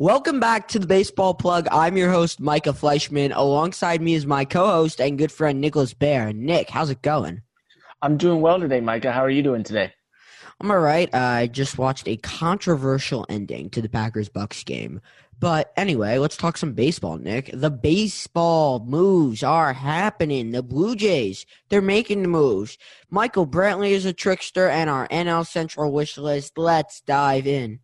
Welcome back to the Baseball Plug. I'm your host, Micah Fleischman. Alongside me is my co-host and good friend Nicholas Bear. Nick, how's it going? I'm doing well today, Micah. How are you doing today? I'm all right. I just watched a controversial ending to the Packers Bucs game. But anyway, let's talk some baseball, Nick. The baseball moves are happening. The Blue Jays, they're making the moves. Michael Brantley is a trickster and our NL Central wish list. Let's dive in.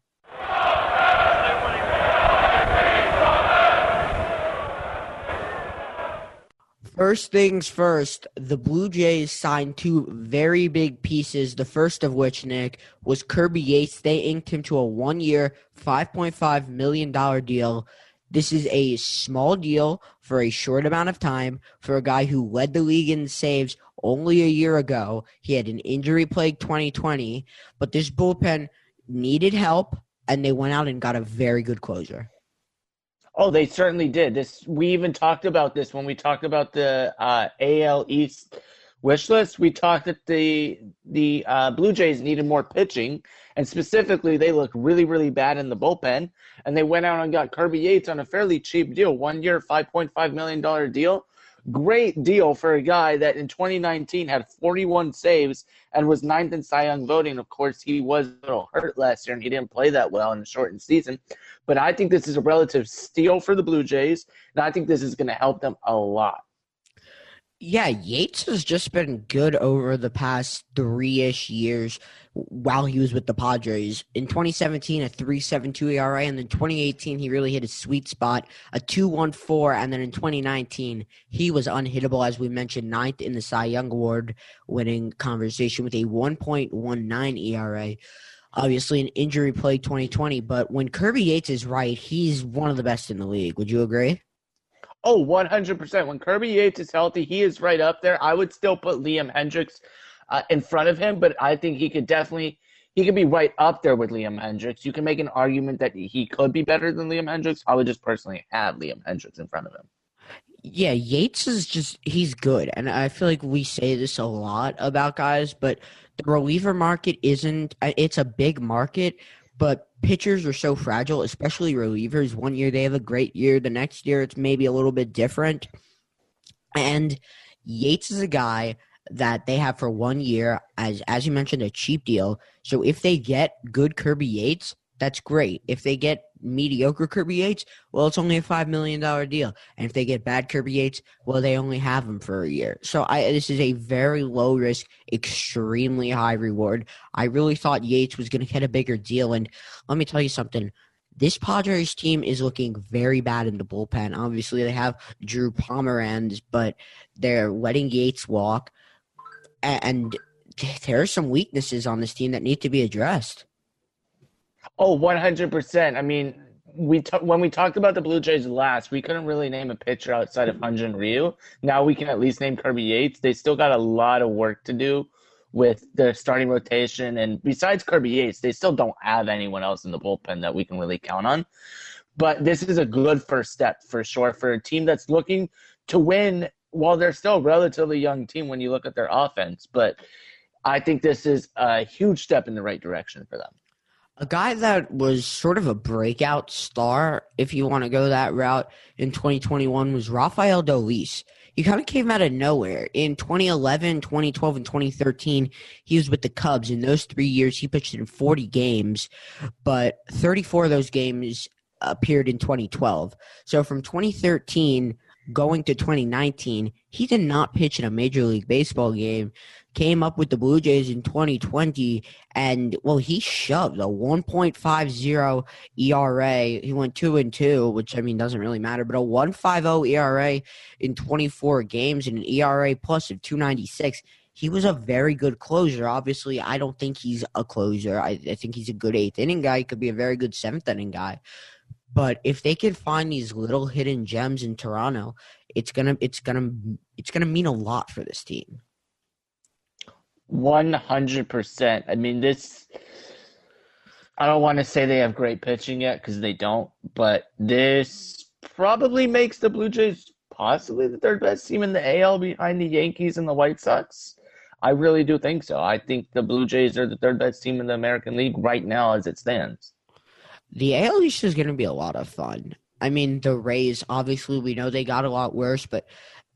First things first, the Blue Jays signed two very big pieces. The first of which, Nick, was Kirby Yates. They inked him to a one year, $5.5 million deal. This is a small deal for a short amount of time for a guy who led the league in saves only a year ago. He had an injury plague 2020, but this bullpen needed help, and they went out and got a very good closer. Oh, they certainly did. This we even talked about this when we talked about the uh, AL East wish list. We talked that the the uh, Blue Jays needed more pitching, and specifically, they look really really bad in the bullpen. And they went out and got Kirby Yates on a fairly cheap deal, one year, five point five million dollar deal great deal for a guy that in 2019 had 41 saves and was ninth in Cy Young voting. Of course, he was a little hurt last year and he didn't play that well in the shortened season. But I think this is a relative steal for the Blue Jays, and I think this is going to help them a lot. Yeah, Yates has just been good over the past three ish years while he was with the Padres. In 2017, a 3.72 ERA, and then 2018, he really hit a sweet spot, a 2.14, and then in 2019, he was unhittable, as we mentioned, ninth in the Cy Young Award winning conversation with a 1.19 ERA. Obviously, an injury plagued 2020, but when Kirby Yates is right, he's one of the best in the league. Would you agree? Oh, 100%. When Kirby Yates is healthy, he is right up there. I would still put Liam Hendriks uh, in front of him, but I think he could definitely he could be right up there with Liam Hendriks. You can make an argument that he could be better than Liam Hendriks. I would just personally have Liam Hendriks in front of him. Yeah, Yates is just he's good, and I feel like we say this a lot about guys, but the reliever market isn't. Uh, it's a big market, but pitchers are so fragile, especially relievers. One year they have a great year, the next year it's maybe a little bit different. And Yates is a guy that they have for one year as as you mentioned a cheap deal. So if they get good Kirby Yates, that's great. If they get mediocre Kirby Yates, well, it's only a five million dollar deal. And if they get bad Kirby Yates, well, they only have him for a year. So I this is a very low risk, extremely high reward. I really thought Yates was going to get a bigger deal. And let me tell you something. This Padres team is looking very bad in the bullpen. Obviously, they have Drew Pomeranz, but they're letting Yates walk, and there are some weaknesses on this team that need to be addressed. Oh, 100%. I mean, we t- when we talked about the Blue Jays last, we couldn't really name a pitcher outside of Hyun-Jin Ryu. Now we can at least name Kirby Yates. They still got a lot of work to do with their starting rotation. And besides Kirby Yates, they still don't have anyone else in the bullpen that we can really count on. But this is a good first step for sure for a team that's looking to win while they're still a relatively young team when you look at their offense. But I think this is a huge step in the right direction for them. A guy that was sort of a breakout star, if you want to go that route, in 2021 was Rafael Dolis. He kind of came out of nowhere. In 2011, 2012, and 2013, he was with the Cubs. In those three years, he pitched in 40 games, but 34 of those games appeared in 2012. So from 2013 going to 2019, he did not pitch in a Major League Baseball game came up with the Blue Jays in 2020, and well, he shoved a 1.50 ERA. He went two and two, which I mean doesn't really matter, but a 1.50 ERA in 24 games and an ERA plus of 296. He was a very good closer. Obviously, I don't think he's a closer. I, I think he's a good eighth inning guy. He could be a very good seventh inning guy. But if they can find these little hidden gems in Toronto, it's gonna it's gonna it's gonna mean a lot for this team. One hundred percent. I mean, this. I don't want to say they have great pitching yet because they don't, but this probably makes the Blue Jays possibly the third best team in the AL behind the Yankees and the White Sox. I really do think so. I think the Blue Jays are the third best team in the American League right now as it stands. The AL East is going to be a lot of fun. I mean, the Rays, obviously, we know they got a lot worse, but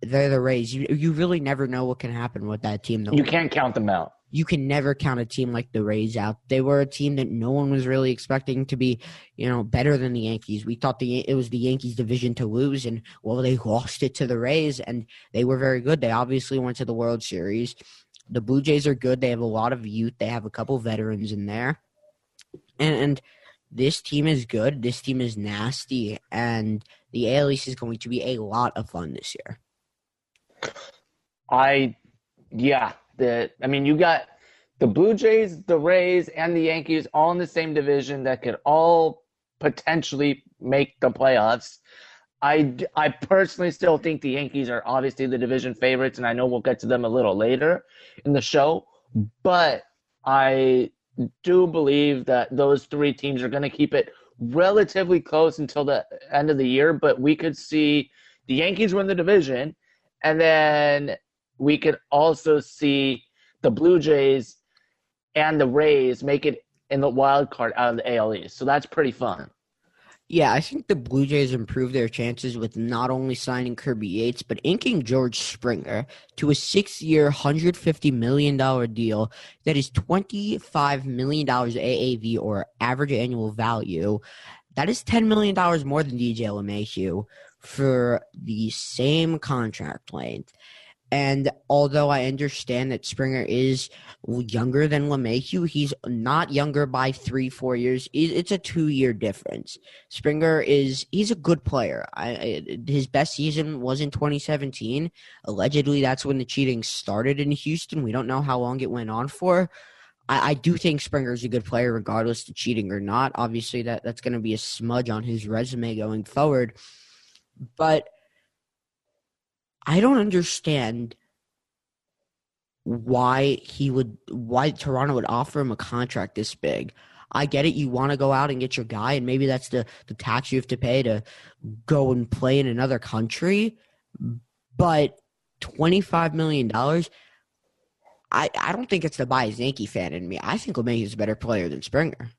they're the Rays. You you really never know what can happen with that team. Though. You can't count them out. You can never count a team like the Rays out. They were a team that no one was really expecting to be, you know, better than the Yankees. We thought the it was the Yankees division to lose, and well, they lost it to the Rays, and they were very good. They obviously went to the World Series. The Blue Jays are good. They have a lot of youth. They have a couple veterans in there, and, and this team is good. This team is nasty, and the AL East is going to be a lot of fun this year. I, yeah, the I mean, you got the Blue Jays, the Rays, and the Yankees all in the same division that could all potentially make the playoffs. I, I personally still think the Yankees are obviously the division favorites, and I know we'll get to them a little later in the show. But I do believe that those three teams are going to keep it relatively close until the end of the year. But we could see the Yankees win the division, and then we could also see the Blue Jays and the Rays make it in the wild card out of the AL East. So that's pretty fun. Yeah, I think the Blue Jays improved their chances with not only signing Kirby Yates, but inking George Springer to a six year, $150 million deal that is $25 million AAV or average annual value. That is $10 million more than DJ LeMahieu for the same contract length. And although I understand that Springer is younger than LeMahieu, he's not younger by three, four years. It's a two year difference. Springer is, he's a good player. I, his best season was in 2017. Allegedly, that's when the cheating started in Houston. We don't know how long it went on for. I, I do think Springer is a good player, regardless of cheating or not. Obviously, that, that's going to be a smudge on his resume going forward. But I don't understand why he would why Toronto would offer him a contract this big. I get it. You want to go out and get your guy, and maybe that's the the tax you have to pay to go and play in another country. But twenty five million dollars, I I don't think it's the bias Yankee fan in me. I think LeMahieu is a better player than Springer.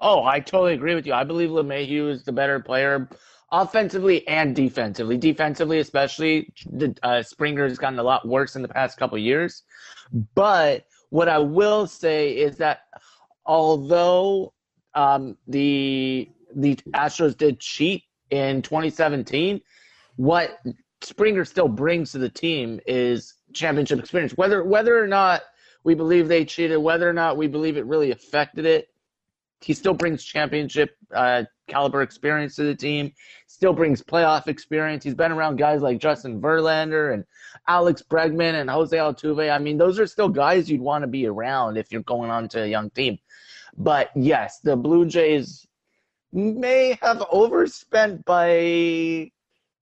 Oh, I totally agree with you. I believe LeMahieu is the better player offensively and defensively. Defensively, especially, uh, Springer's gotten a lot worse in the past couple years. But what I will say is that although um, the the Astros did cheat in 2017, what Springer still brings to the team is championship experience. Whether whether or not we believe they cheated, whether or not we believe it really affected it, he still brings championship uh, caliber experience to the team. Still brings playoff experience. He's been around guys like Justin Verlander and Alex Bregman and Jose Altuve. I mean, those are still guys you'd want to be around if you're going on to a young team. But yes, the Blue Jays may have overspent by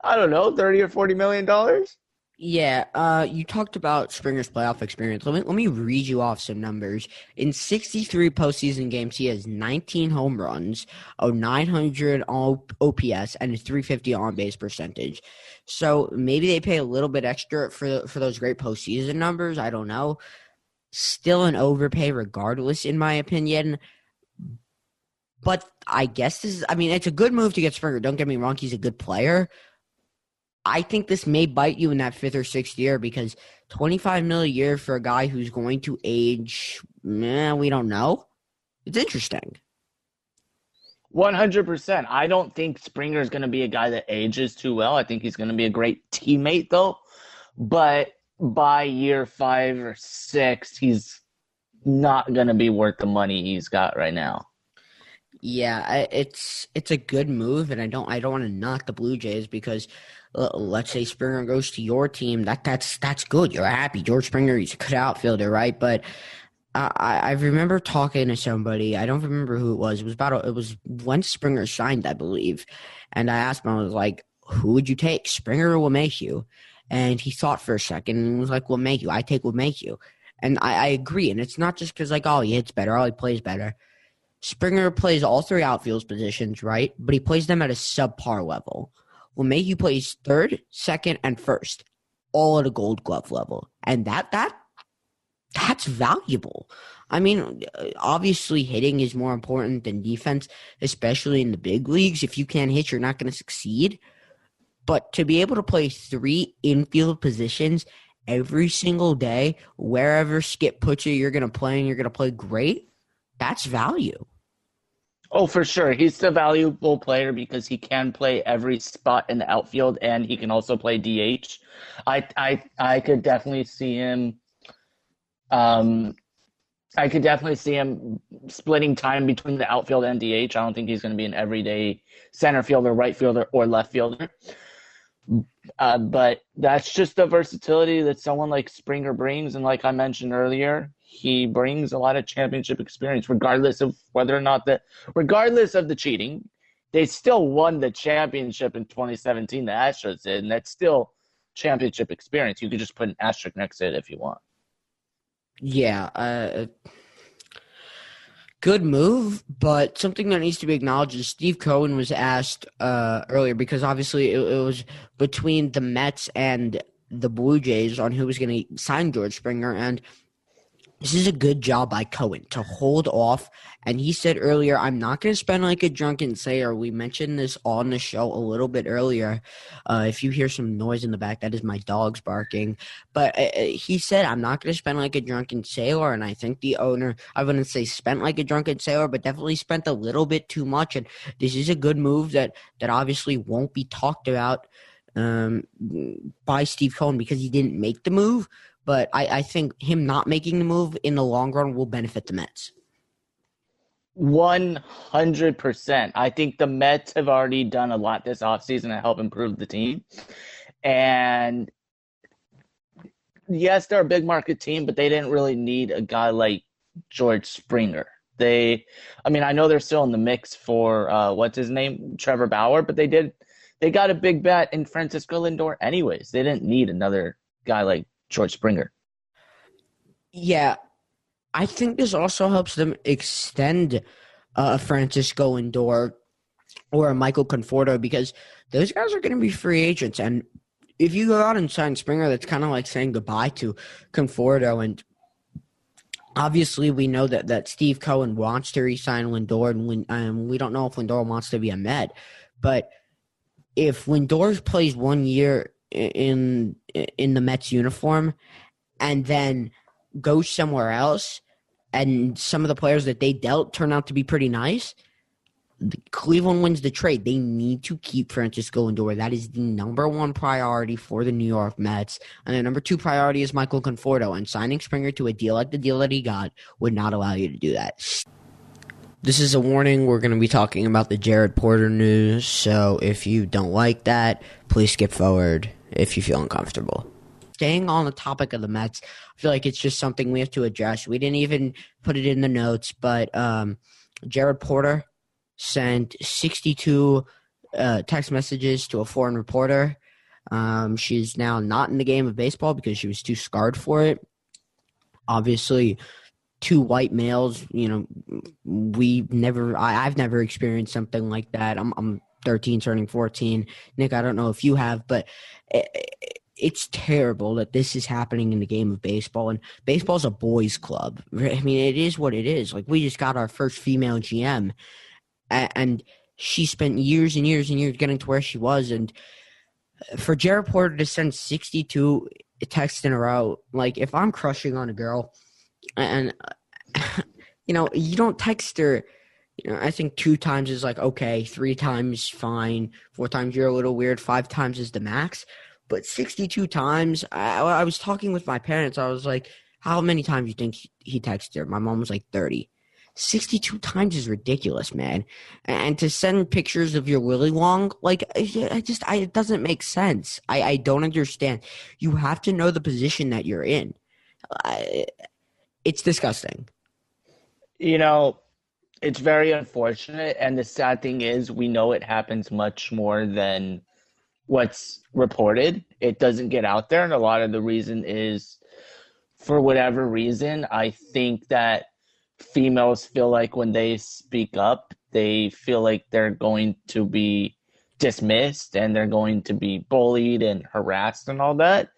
I don't know, thirty or forty million dollars. Yeah, uh, you talked about Springer's playoff experience. Let me let me read you off some numbers. In 63 postseason games, he has 19 home runs, a 900 OPS, and a 350 on base percentage. So maybe they pay a little bit extra for for those great postseason numbers. I don't know. Still an overpay, regardless, in my opinion. But I guess this is. I mean, it's a good move to get Springer. Don't get me wrong; he's a good player I think this may bite you in that fifth or sixth year because 25 mil a year for a guy who's going to age, man, we don't know. It's interesting. 100%. I don't think Springer is going to be a guy that ages too well. I think he's going to be a great teammate, though. But by year five or six, he's not going to be worth the money he's got right now. Yeah, it's it's a good move, and I don't I don't want to knock the Blue Jays because Uh, let's say Springer goes to your team, that that's that's good. You're happy. George Springer, he's a good outfielder, right? But I, I remember talking to somebody. I don't remember who it was. It was about a, it was when Springer signed, I believe. And I asked him, I was like, "Who would you take, Springer or LeMahieu?" And he thought for a second and was like, "LeMahieu. I take LeMahieu." And I, I agree. And it's not just because like, oh, he hits better, oh, he plays better. Springer plays all three outfield positions, right? But he plays them at a subpar level. LeMahieu plays third, second, and first, all at a Gold Glove level, and that that that's valuable. I mean, uh, obviously, hitting is more important than defense, especially in the big leagues. If you can't hit, you're not going to succeed. But to be able to play three infield positions every single day, wherever Skip puts you, you're going to play and you're going to play great. That's value. Oh, for sure. He's a valuable player because he can play every spot in the outfield and he can also play DH. I I I could definitely see him um I could definitely see him splitting time between the outfield and DH. I don't think he's going to be an everyday center fielder, right fielder, or left fielder. Uh, but that's just the versatility that someone like Springer brings. And like I mentioned earlier, he brings a lot of championship experience, regardless of whether or not the, regardless of the cheating, they still won the championship in 2017. The Astros did, and that's still championship experience. You could just put an asterisk next to it if you want. Yeah, uh, good move, but something that needs to be acknowledged is Steve Cohen was asked uh, earlier because obviously it, it, was between the Mets and the Blue Jays on who was going to sign George Springer, and this is a good job by Cohen to hold off. And he said earlier, I'm not going to spend like a drunken sailor. We mentioned this on the show a little bit earlier. Uh, if you hear some noise in the back, that is my dogs barking. But uh, uh he said, I'm not going to spend like a drunken sailor. And I think the owner, I wouldn't say spent like a drunken sailor, but definitely spent a little bit too much. And this is a good move that, that obviously won't be talked about um, by Steve Cohen because he didn't make the move but I, I think him not making the move in the long run will benefit the Mets. 100%. I think the Mets have already done a lot this offseason to help improve the team. And yes, they're a big market team, but they didn't really need a guy like George Springer. They, I mean, I know they're still in the mix for uh, what's his name, Trevor Bauer, but they did, they got a big bet in Francisco Lindor anyways. They didn't need another guy like George Springer. Yeah, I think this also helps them extend uh, Francisco Lindor or a Michael Conforto because those guys are going to be free agents. And if you go out and sign Springer, that's kind of like saying goodbye to Conforto. And obviously, we know that, that Steve Cohen wants to resign Lindor, and um, we don't know if Lindor wants to be a Met. But if Lindor plays one year in in the Mets uniform and then go somewhere else and some of the players that they dealt turn out to be pretty nice, Cleveland wins the trade. They need to keep Francisco Lindor. That is the number one priority for the New York Mets. And the number two priority is Michael Conforto. And signing Springer to a deal like the deal that he got would not allow you to do that. This is a warning. We're going to be talking about the Jared Porter news. So if you don't like that, please skip forward if you feel uncomfortable. Staying on the topic of the Mets, I feel like it's just something we have to address. We didn't even put it in the notes, but um, Jared Porter sent 62 uh, text messages to a foreign reporter. Um, she's now not in the game of baseball because she was too scarred for it. Obviously, two white males, you know, we never, I, have never experienced something like that. I'm, I'm 13 turning 14 nick i don't know if you have but it's terrible that this is happening in the game of baseball and baseball's a boys club i mean it is what it is. Like we just got our first female gm and she spent years and years and years getting to where she was and for jared porter to send 62 texts in a row like if i'm crushing on a girl and you know you don't text her you know, I think two times is like okay, three times fine, four times you're a little weird, five times is the max. But 62 times, I, I was talking with my parents. I was like, how many times you think he texted her? My mom was like 30. 62 times is ridiculous, man. And to send pictures of your Willy Wong, like, I just, I, it doesn't make sense. I, I don't understand. You have to know the position that you're in. I, it's disgusting. You know, it's very unfortunate and the sad thing is we know it happens much more than what's reported. It doesn't get out there and a lot of the reason is for whatever reason i think that females feel like when they speak up they feel like they're going to be dismissed and they're going to be bullied and harassed and all that.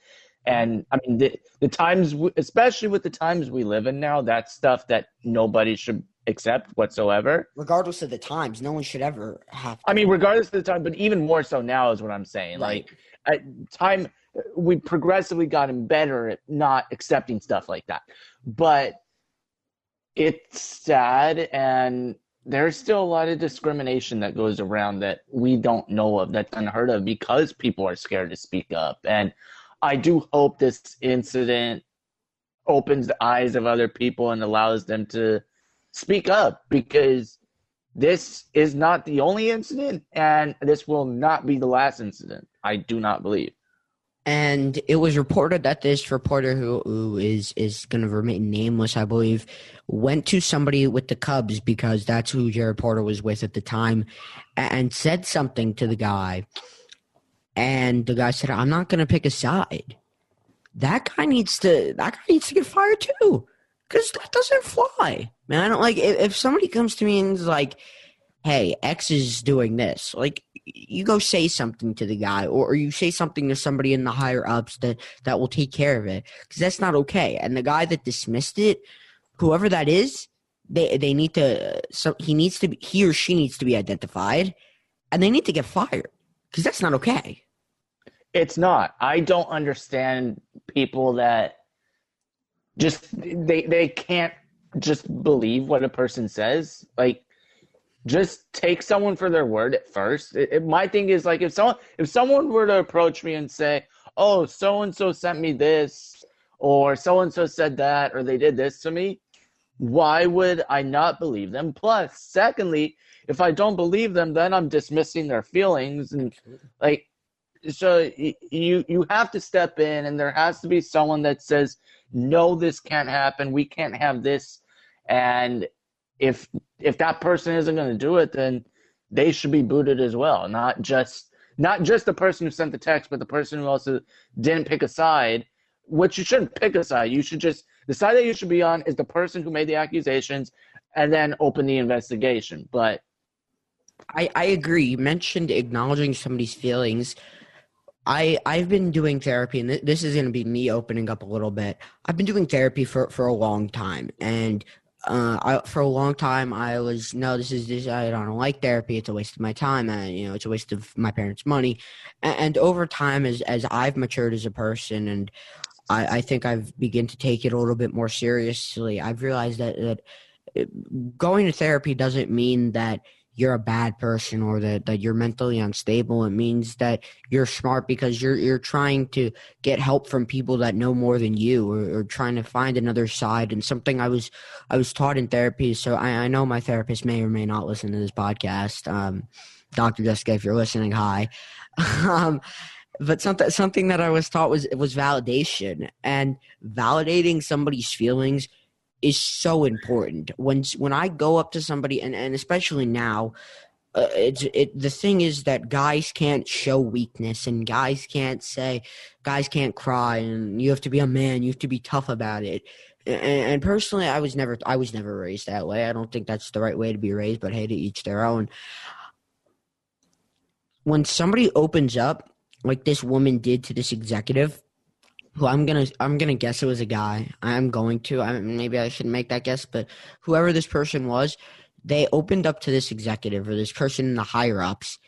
And I mean, the, the times, especially with the times we live in now, that's stuff that nobody should accept whatsoever. Regardless of the times, no one should ever have. I mean, regardless of the time, but even more so now is what I'm saying. Right. Like, time, we progressively gotten better at not accepting stuff like that. But it's sad and there's still a lot of discrimination that goes around that we don't know of that's unheard of because people are scared to speak up and i do hope this incident opens the eyes of other people and allows them to speak up because this is not the only incident and this will not be the last incident. I do not believe. And it was reported that this reporter who, who is is going to remain nameless i believe went to somebody with the cubs because that's who jared porter was with at the time and said something to the guy. And the guy said i'm not going to pick a side. That guy needs to that guy needs to get fired too because that doesn't fly man. I don't like if, if somebody comes to me and is like hey x is doing this like you go say something to the guy or, or you say something to somebody in the higher ups that that will take care of it because that's not okay. And the guy that dismissed it whoever that is they they need to so he needs to be he or she needs to be identified and they need to get fired because that's not okay. It's not. I don't understand people that just they they can't just believe what a person says like just take someone for their word at first. It, it, my thing is like if someone if someone were to approach me and say, "Oh, so and so sent me this," or "So and so said that," or "They did this to me," why would I not believe them? Plus, secondly, if I don't believe them, then I'm dismissing their feelings and like so you you have to step in and there has to be someone that says no this can't happen we can't have this and if if that person isn't going to do it, then they should be booted as well. Not just not just the person who sent the text, but the person who also didn't pick a side. Which you shouldn't pick a side. You should just the side that you should be on is the person who made the accusations, and then open the investigation. But I I agree. You mentioned acknowledging somebody's feelings. I I've been doing therapy, and th- this is going to be me opening up a little bit. I've been doing therapy for for a long time, and uh, I, for a long time, I was no, this is this. I don't like therapy. It's a waste of my time, and you know, it's a waste of my parents' money. And, and over time, as as I've matured as a person, and I, I think I've begun to take it a little bit more seriously. I've realized that that going to therapy doesn't mean that you're a bad person or that, that you're mentally unstable. It means that you're smart because you're you're trying to get help from people that know more than you or, or trying to find another side. And something I was I was taught in therapy, so I, I know my therapist may or may not listen to this podcast. Um, Dr. Jessica, if you're listening, hi. um, but something something that I was taught was it was validation and validating somebody's feelings is so important. When when I go up to somebody, and, and especially now, uh, it's it. The thing is that guys can't show weakness, and guys can't say, guys can't cry, and you have to be a man. You have to be tough about it. And, and personally, I was never I was never raised that way. I don't think that's the right way to be raised. But hey, to each their own. When somebody opens up, like this woman did to this executive, who I'm gonna I'm gonna guess it was a guy. I'm going to. I maybe I should make that guess, but whoever this person was, they opened up to this executive or this person in the higher ups,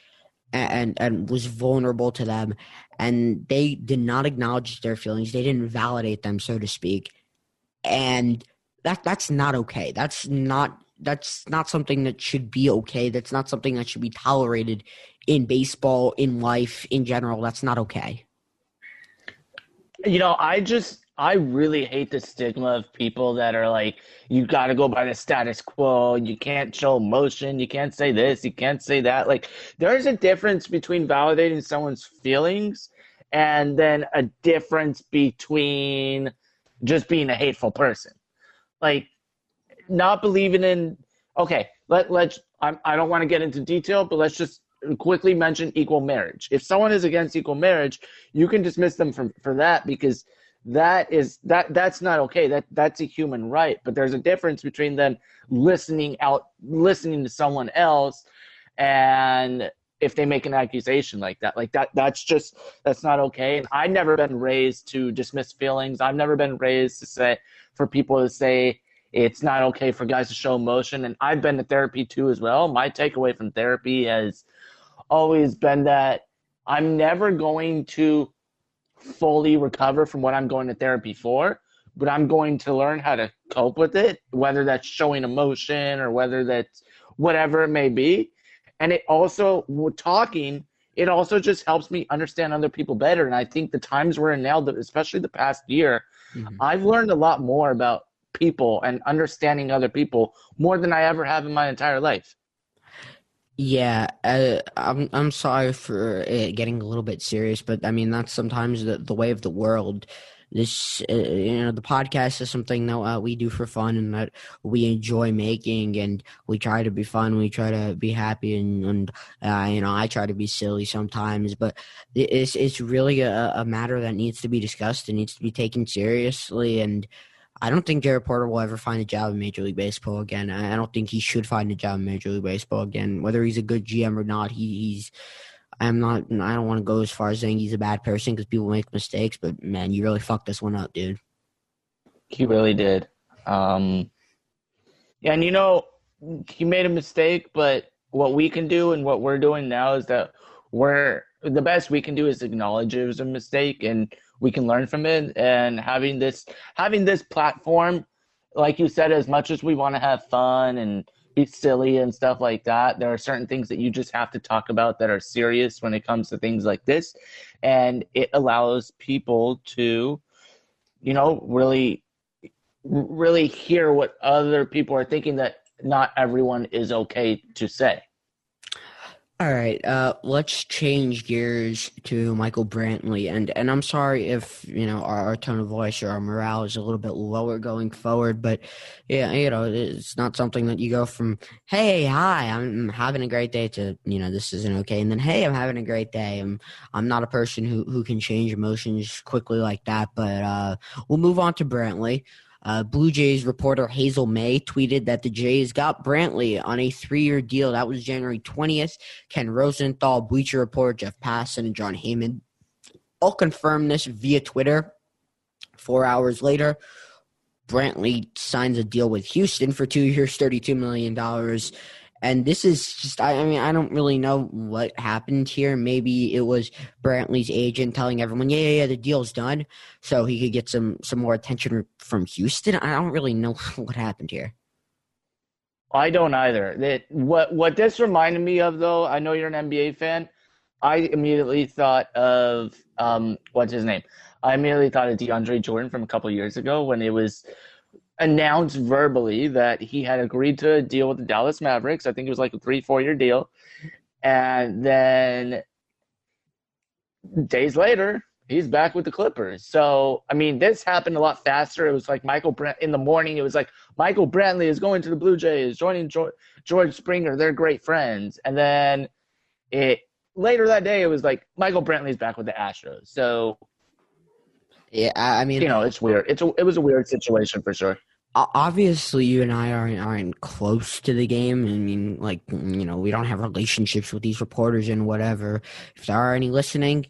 and and was vulnerable to them, and they did not acknowledge their feelings. They didn't validate them, so to speak, and that that's not okay. That's not that's not something that should be okay. That's not something that should be tolerated in baseball, in life, in general. That's not okay. You know, I just I really hate the stigma of people that are like, you got to go by the status quo. You can't show emotion. You can't say this. You can't say that. Like, there's a difference between validating someone's feelings and then a difference between just being a hateful person. Like, not believing in. Okay, let let's. I'm, I don't want to get into detail, but let's just quickly mention equal marriage. If someone is against equal marriage, you can dismiss them from for that because that is that that's not okay. That that's a human right. But there's a difference between them listening out listening to someone else and if they make an accusation like that. Like that that's just that's not okay. And I've never been raised to dismiss feelings. I've never been raised to say for people to say it's not okay for guys to show emotion. And I've been to therapy too as well. My takeaway from therapy has always been that I'm never going to fully recover from what I'm going to therapy for, but I'm going to learn how to cope with it, whether that's showing emotion or whether that's whatever it may be. And it also, talking, it also just helps me understand other people better. And I think the times we're in now, especially the past year, mm-hmm. I've learned a lot more about people and understanding other people more than I ever have in my entire life. Yeah, uh, I'm I'm sorry for it getting a little bit serious, but I mean that's sometimes the the way of the world. This uh, you know the podcast is something that uh, we do for fun and that we enjoy making, and we try to be fun. We try to be happy, and and uh, you know I try to be silly sometimes, but it's it's really a, a matter that needs to be discussed and needs to be taken seriously, and I don't think Jared Porter will ever find a job in Major League Baseball again. I don't think he should find a job in Major League Baseball again. Whether he's a good GM or not, he, he's. I'm not. I don't want to go as far as saying he's a bad person because people make mistakes. But man, you really fucked this one up, dude. He really did. Um, yeah, and you know, he made a mistake. But what we can do and what we're doing now is that we're the best we can do is acknowledge it was a mistake and we can learn from it. And having this having this platform like you said as much as we want to have fun and be silly and stuff like that there are certain things that you just have to talk about that are serious when it comes to things like this. And it allows people to you know really really hear what other people are thinking that not everyone is okay to say all right, uh, let's change gears to Michael Brantley, and and I'm sorry if you know our, our, tone of voice or our morale is a little bit lower going forward, but yeah, you know it's not something that you go from hey hi I'm having a great day to you know this isn't okay, and then hey I'm having a great day. I'm I'm not a person who who can change emotions quickly like that, but uh, we'll move on to Brantley. Uh, Blue Jays reporter Hazel Mae tweeted that the Jays got Brantley on a three year deal. That was January 20th. Ken Rosenthal, Bleacher Report, Jeff Passan, and Jon Heyman all confirmed this via Twitter. Four hours later, Brantley signs a deal with Houston for two years, $32 million. And this is just, I, mean, I don't really know what happened here. Maybe it was Brantley's agent telling everyone, yeah, yeah, yeah, the deal's done. So he could get some, some more attention from Houston. I don't really know what happened here. I don't either. That what what this reminded me of though, I know you're an NBA fan. I immediately thought of um what's his name? I immediately thought of DeAndre Jordan from a couple years ago when it was announced verbally that he had agreed to a deal with the Dallas Mavericks. I think it was like a three, four year deal. And then days later, he's back with the Clippers. So, I mean, this happened a lot faster. It was like Michael Brent in the morning. It was like Michael Brantley is going to the Blue Jays, joining George, George Springer. They're great friends. And then it later that day, it was like Michael Brantley's back with the Astros. So, yeah, I mean, you know, it's weird. It's a, it was a weird situation for sure obviously you and I aren't aren't close to the game. I mean, like you know, we don't have relationships with these reporters and whatever. If there are any listening,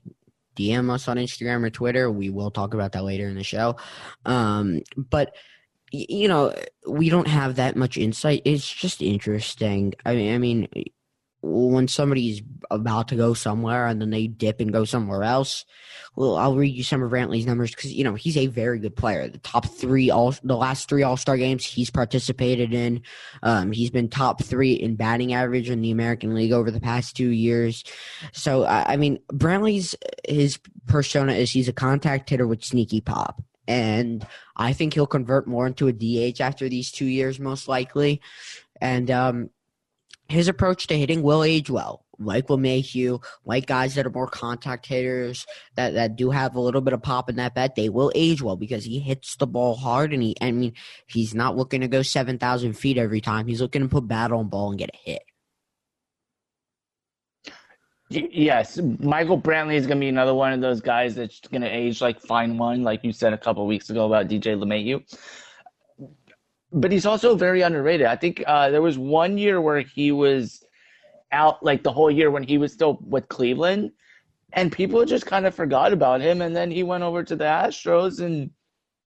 DM us on Instagram or Twitter. We will talk about that later in the show. Um, but you know, we don't have that much insight. It's just interesting. I mean, I mean, when somebody's about to go somewhere and then they dip and go somewhere else, well, I'll read you some of Brantley's numbers because you know he's a very good player. The top three all the last three All Star games he's participated in, um, he's been top three in batting average in the American League over the past two years. So I mean, Brantley's his persona is he's a contact hitter with sneaky pop. And I think he'll convert more into a DH after these two years, most likely. And um, his approach to hitting will age well. Like LeMahieu, like guys that are more contact hitters that, that do have a little bit of pop in that bat, they will age well because he hits the ball hard and he I mean he's not looking to go seven thousand feet every time. He's looking to put bat on ball and get a hit. Yes, Michael Brantley is going to be another one of those guys that's going to age like fine wine, like you said a couple weeks ago about DJ LeMahieu but he's also very underrated. I think uh, there was one year where he was out like the whole year when he was still with Cleveland, and people just kind of forgot about him. And then he went over to the Astros, and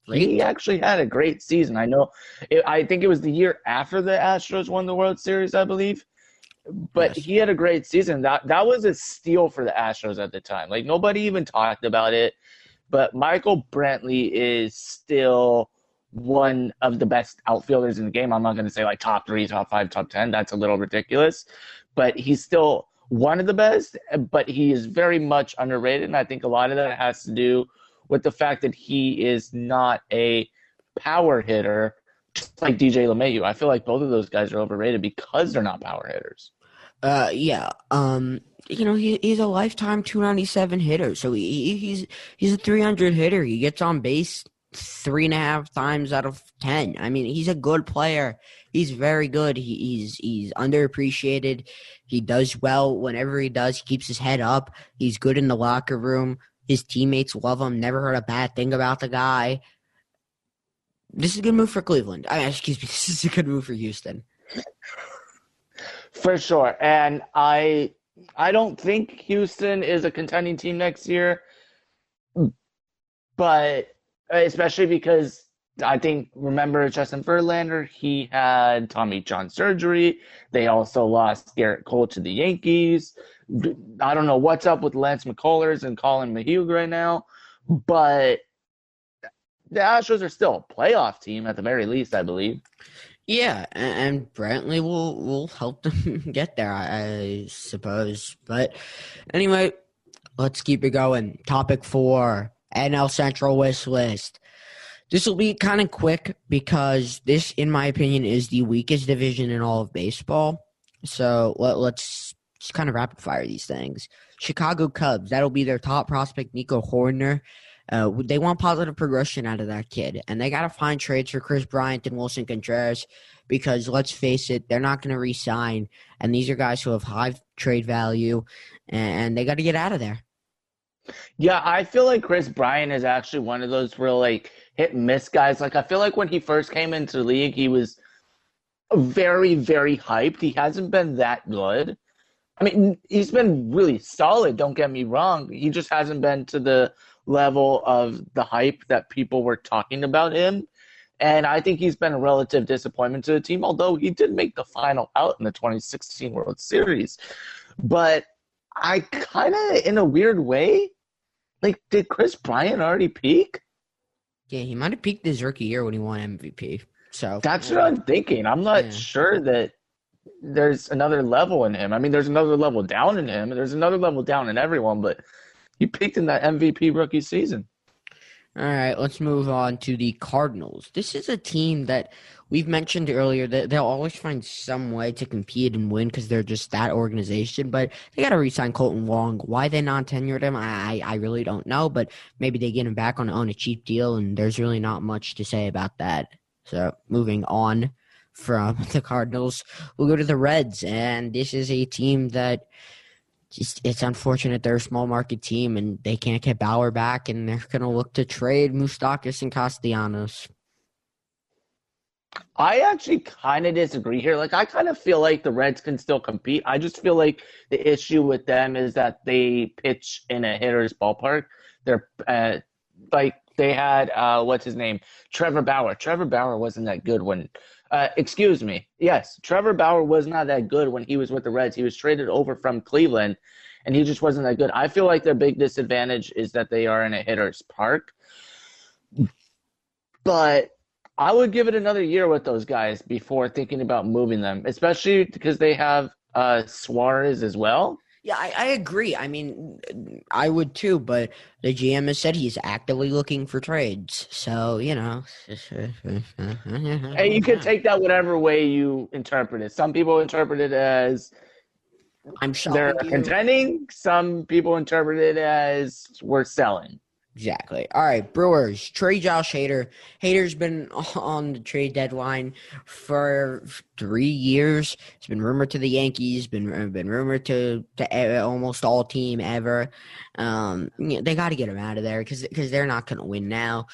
he actually had a great season. I know, it, I think it was the year after the Astros won the World Series, I believe. But yes. he had a great season. That that was a steal for the Astros at the time. Like nobody even talked about it. But Michael Brantley is still one of the best outfielders in the game. I'm not going to say like top three, top five, top 10. That's a little ridiculous. But he's still one of the best, but he is very much underrated. And I think a lot of that has to do with the fact that he is not a power hitter, just like DJ LeMahieu. I feel like both of those guys are overrated because they're not power hitters. Uh, yeah. Um, you know, he, he's a lifetime 297 hitter. So he, he's he's a 300 hitter. He gets on base three and a half times out of 10. I mean, he's a good player. He's very good. He, he's he's underappreciated. He does well whenever he does. He keeps his head up. He's good in the locker room. His teammates love him. Never heard a bad thing about the guy. This is a good move for Cleveland. I excuse me. This is a good move for Houston. For sure. And I I don't think Houston is a contending team next year. But Uh, especially because I think remember Justin Verlander, he had Tommy John surgery. They also lost Gerrit Cole to the Yankees. I don't know what's up with Lance McCullers and Colin Mehuga right now, but the Astros are still a playoff team at the very least, I believe. Yeah, and Brantley will will help them get there, I suppose. But anyway, let's keep it going. Topic four: NL Central wish list. This will be kind of quick because this, in my opinion, is the weakest division in all of baseball. So let, us just kind of rapid fire these things. Chicago Cubs, that'll be their top prospect, Nico Hoerner. Uh, they want positive progression out of that kid, and they got to find trades for Kris Bryant and Willson Contreras because let's face it, they're not going to re-sign, and these are guys who have high trade value, and they got to get out of there. Yeah, I feel like Kris Bryant is actually one of those real like hit and miss guys. Like I feel like when he first came into the league, he was very, very hyped. He hasn't been that good. I mean, he's been really solid. Don't get me wrong. He just hasn't been to the level of the hype that people were talking about him. And I think he's been a relative disappointment to the team, although he did make the final out in the 2016 World Series. But I kind of, in a weird way, like, did Kris Bryant already peak? Yeah, he might have peaked his rookie year when he won MVP. So that's what I'm thinking. I'm not yeah. sure that there's another level in him. I mean, there's another level down in him. There's another level down in everyone, but he peaked in that MVP rookie season. All right, let's move on to the Cardinals. This is a team that we've mentioned earlier that they'll always find some way to compete and win because they're just that organization. But they got to resign Kolten Wong. Why they non tenured him, I I really don't know. But maybe they get him back on on a cheap deal, and there's really not much to say about that. So moving on from the Cardinals, we'll go to the Reds, and this is a team that just it's unfortunate they're a small market team and they can't get Bauer back, and they're going to look to trade Moustakas and Castellanos. I actually kind of disagree here. Like, I kind of feel like the Reds can still compete. I just feel like the issue with them is that they pitch in a hitter's ballpark. They're uh, like they had uh, what's his name, Trevor Bauer. Trevor Bauer wasn't that good when. Uh, excuse me. Yes, Trevor Bauer was not that good when he was with the Reds. He was traded over from Cleveland, and he just wasn't that good. I feel like their big disadvantage is that they are in a hitter's park. But I would give it another year with those guys before thinking about moving them, especially because they have uh, Suarez as well. Yeah, I, I, agree. I mean, I would too, but the GM has said he's actively looking for trades. So, you know. and you can take that whatever way you interpret it. Some people interpret it as I'm they're contending. Some people interpret it as we're selling. Exactly. All right, Brewers trade Josh Hader. Hader's been on the trade deadline for three years. It's been rumored to the Yankees. Been been rumored to to almost all team ever. Um, you know, they got to get him out of there because because they're not going to win now.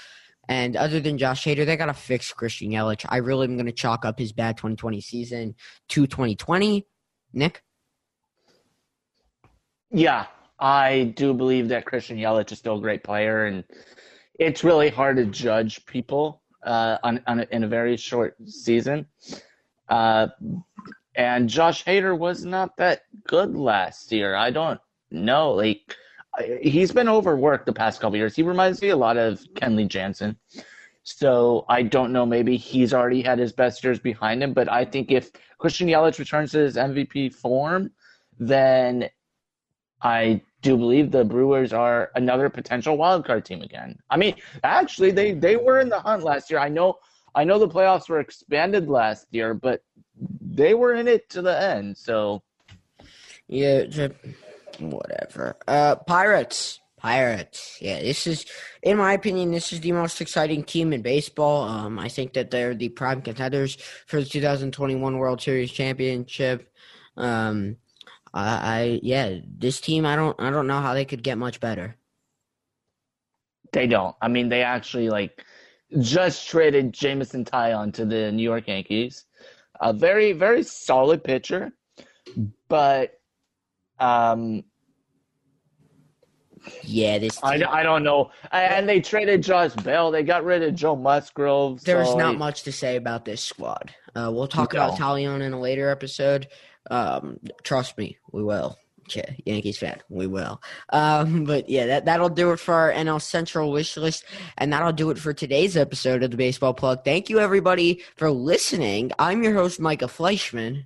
And other than Josh Hader, they got to fix Christian Yelich. I really am going to chalk up his bad 2020 season to 2020. Nick. Yeah, I do believe that Christian Yelich is still a great player, and it's really hard to judge people uh, on, on a, in a very short season. Uh, and Josh Hader was not that good last year. I don't know. Like he's been overworked the past couple years. He reminds me a lot of Kenley Jansen. So I don't know. Maybe he's already had his best years behind him. But I think if Christian Yelich returns to his MVP form, then I do you believe the Brewers are another potential wild card team again. I mean, actually, they they were in the hunt last year. I know I know the playoffs were expanded last year, but they were in it to the end. So yeah, whatever. Uh, Pirates. Pirates. Yeah, this is, in my opinion, this is the most exciting team in baseball. Um, I think that they're the prime contenders for the 2021 World Series championship. Um, I, I yeah, this team, I don't, I don't know how they could get much better. They don't. I mean, they actually like just traded Jameson Taillon to the New York Yankees. A very, very solid pitcher, but um, yeah, this. Team, I, I don't know. And they traded Josh Bell. They got rid of Joe Musgrove. There's so not much to say about this squad. Uh, we'll talk no. about Taillon in a later episode. Um, trust me, we will. Yeah, Yankees fan, we will. Um, but yeah, that that'll do it for our NL Central wish list, and that'll do it for today's episode of the Baseball Plug. Thank you everybody for listening. I'm your host, Micah Fleischman.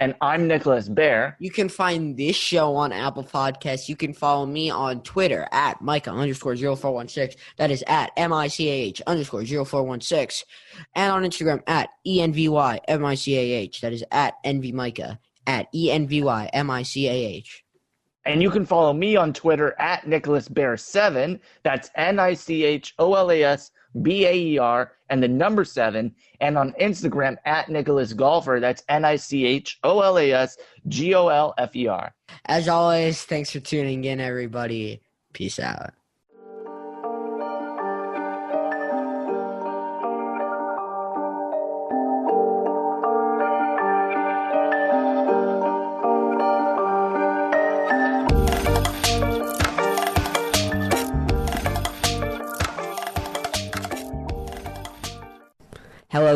And I'm Nicholas Baer. You can find this show on Apple Podcasts. You can follow me on Twitter at Micah underscore 0416. That is at M-I-C-A-H underscore 0416. And on Instagram at E-N-V-Y-M-I-C-A-H. That is at NVMicah at E-N-V-Y-M-I-C-A-H. And you can follow me on Twitter at Nicholas Baer 7. That's N I C H O L A S B A E R, and the number seven, and on Instagram at Nicholas Golfer. That's N I C H O L A S G O L F E R. As always, thanks for tuning in, everybody. Peace out.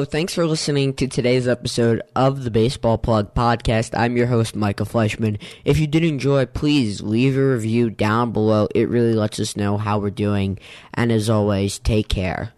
Thanks for listening to today's episode of the Baseball Plug podcast. I'm your host, Michael Fleischman. If you did enjoy, please leave a review down below. It really lets us know how we're doing. And as always, take care.